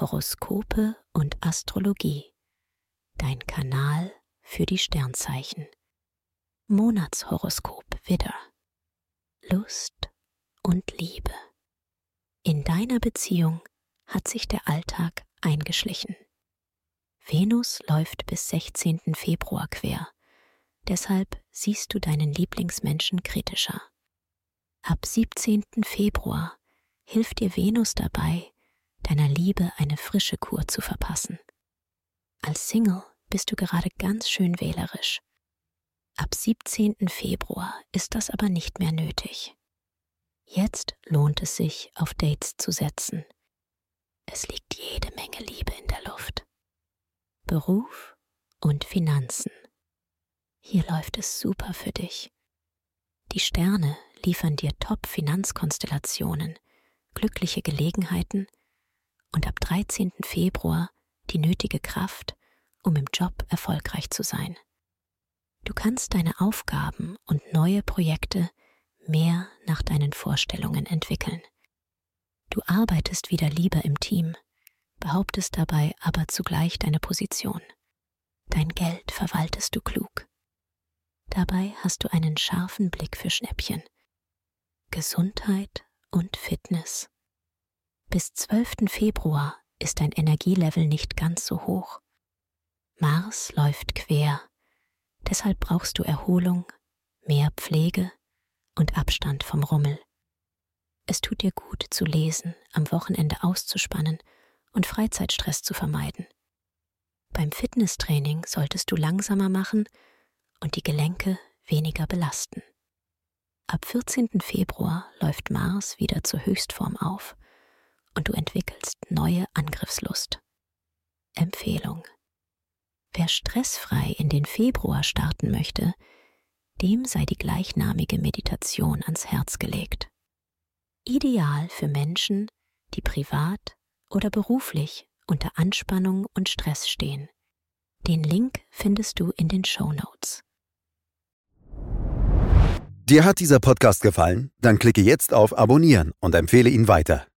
Horoskope und Astrologie. Dein Kanal für die Sternzeichen. Monatshoroskop Widder. Lust und Liebe. In deiner Beziehung hat sich der Alltag eingeschlichen. Venus läuft bis 16. Februar quer, deshalb siehst du deinen Lieblingsmenschen kritischer. Ab 17. Februar hilft dir Venus dabei, deiner Liebe eine frische Kur zu verpassen. Als Single bist du gerade ganz schön wählerisch. Ab 17. Februar ist das aber nicht mehr nötig. Jetzt lohnt es sich, auf Dates zu setzen. Es liegt jede Menge Liebe in der Luft. Beruf und Finanzen. Hier läuft es super für dich. Die Sterne liefern dir Top-Finanzkonstellationen, glückliche Gelegenheiten und ab 13. Februar die nötige Kraft, um im Job erfolgreich zu sein. Du kannst deine Aufgaben und neue Projekte mehr nach deinen Vorstellungen entwickeln. Du arbeitest wieder lieber im Team, behauptest dabei aber zugleich deine Position. Dein Geld verwaltest du klug. Dabei hast du einen scharfen Blick für Schnäppchen. Gesundheit und Fitness. Bis 12. Februar ist dein Energielevel nicht ganz so hoch. Mars läuft quer, deshalb brauchst du Erholung, mehr Pflege und Abstand vom Rummel. Es tut dir gut zu lesen, am Wochenende auszuspannen und Freizeitstress zu vermeiden. Beim Fitnesstraining solltest du langsamer machen und die Gelenke weniger belasten. Ab 14. Februar läuft Mars wieder zur Höchstform auf und du entwickelst neue Angriffslust. Empfehlung. Wer stressfrei in den Februar starten möchte, dem sei die gleichnamige Meditation ans Herz gelegt. Ideal für Menschen, die privat oder beruflich unter Anspannung und Stress stehen. Den Link findest du in den Show Notes. Dir hat dieser Podcast gefallen? Dann klicke jetzt auf Abonnieren und empfehle ihn weiter.